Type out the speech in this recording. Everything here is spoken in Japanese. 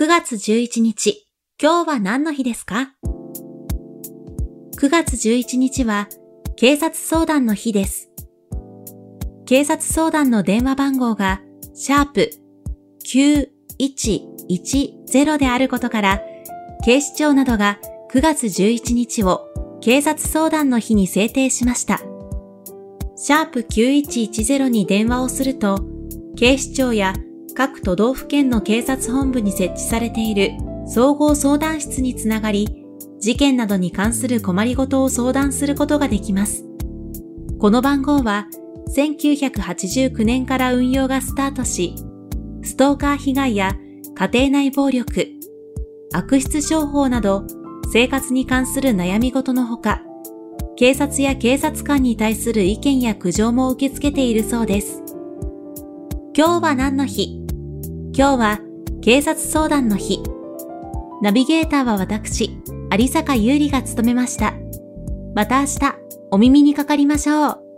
9月11日、今日は何の日ですか ?9 月11日は警察相談の日です。警察相談の電話番号がシャープ9110であることから、警視庁などが9月11日を警察相談の日に制定しました。シャープ9110に電話をすると、警視庁や各都道府県の警察本部に設置されている総合相談室につながり、事件などに関する困りごとを相談することができます。この番号は1989年から運用がスタートし、ストーカー被害や家庭内暴力、悪質商法など生活に関する悩み事のほか、警察や警察官に対する意見や苦情も受け付けているそうです。今日は何の日？今日は警察相談の日。ナビゲーターは私、有坂優里が務めました。また明日、お耳にかかりましょう。